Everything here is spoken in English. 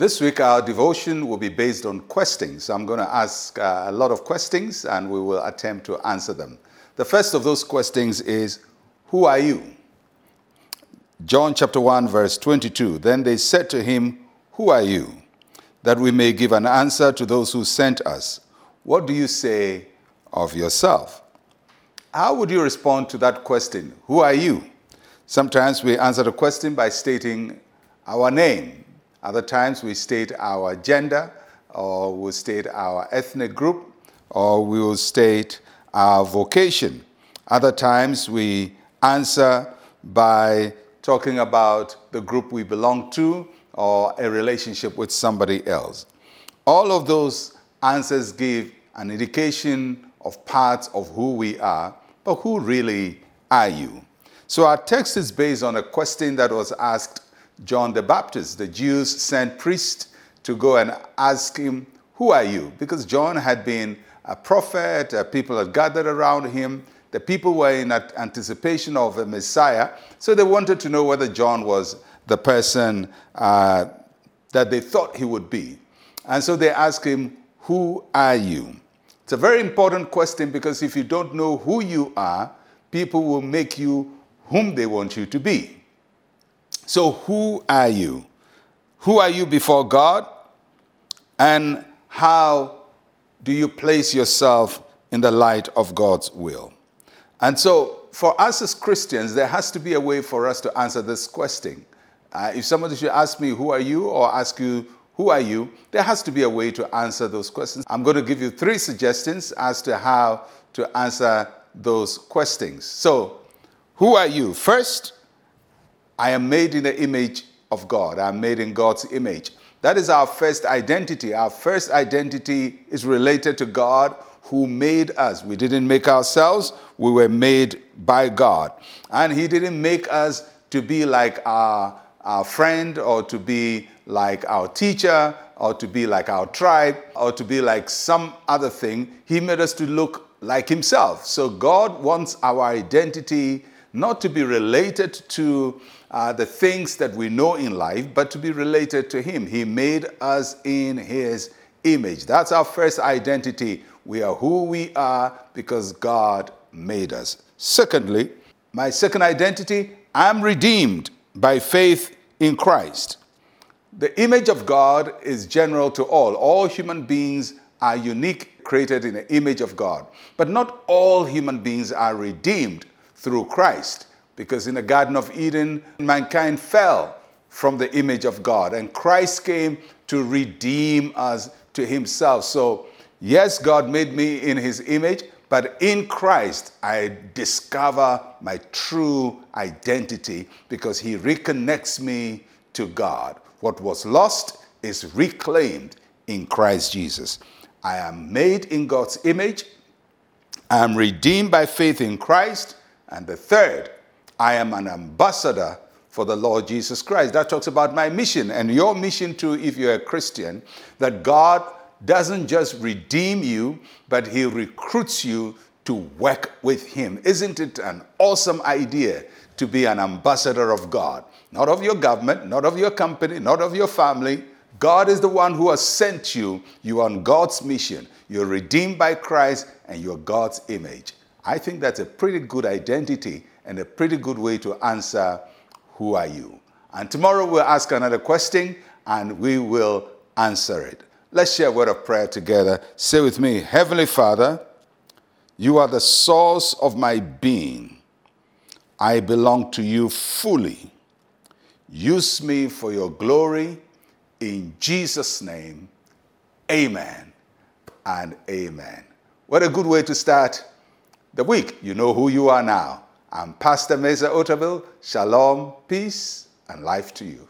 This week, our devotion will be based on questions. I'm going to ask uh, a lot of questions and we will attempt to answer them. The first of those questions is Who are you? John chapter 1, verse 22. Then they said to him, Who are you? That we may give an answer to those who sent us. What do you say of yourself? How would you respond to that question? Who are you? Sometimes we answer the question by stating our name. Other times we state our gender, or we state our ethnic group, or we will state our vocation. Other times we answer by talking about the group we belong to or a relationship with somebody else. All of those answers give an indication of parts of who we are, but who really are you? So our text is based on a question that was asked John the Baptist. The Jews sent priests to go and ask him, Who are you? Because John had been a prophet, uh, people had gathered around him. The people were in anticipation of a Messiah, so they wanted to know whether John was the person uh, that they thought he would be. And so they asked him, Who are you? It's a very important question because if you don't know who you are, people will make you whom they want you to be. So, who are you? Who are you before God? And how do you place yourself in the light of God's will? And so, for us as Christians, there has to be a way for us to answer this question. Uh, if somebody should ask me, Who are you? or ask you, Who are you? there has to be a way to answer those questions. I'm going to give you three suggestions as to how to answer those questions. So, who are you? First, I am made in the image of God. I'm made in God's image. That is our first identity. Our first identity is related to God who made us. We didn't make ourselves, we were made by God. And He didn't make us to be like our, our friend or to be like our teacher or to be like our tribe or to be like some other thing. He made us to look like Himself. So God wants our identity not to be related to uh, the things that we know in life, but to be related to Him. He made us in His image. That's our first identity. We are who we are because God made us. Secondly, my second identity, I'm redeemed by faith in Christ. The image of God is general to all. All human beings are unique, created in the image of God. But not all human beings are redeemed through Christ. Because in the Garden of Eden, mankind fell from the image of God, and Christ came to redeem us to himself. So, yes, God made me in his image, but in Christ, I discover my true identity because he reconnects me to God. What was lost is reclaimed in Christ Jesus. I am made in God's image. I am redeemed by faith in Christ. And the third, I am an ambassador for the Lord Jesus Christ. That talks about my mission and your mission too, if you're a Christian, that God doesn't just redeem you, but He recruits you to work with Him. Isn't it an awesome idea to be an ambassador of God? Not of your government, not of your company, not of your family. God is the one who has sent you. You are on God's mission. You're redeemed by Christ and you're God's image. I think that's a pretty good identity and a pretty good way to answer who are you? And tomorrow we'll ask another question and we will answer it. Let's share a word of prayer together. Say with me, Heavenly Father, you are the source of my being. I belong to you fully. Use me for your glory. In Jesus' name, amen and amen. What a good way to start the week. You know who you are now. I'm Pastor Mensa Otabil. Shalom, peace, and life to you.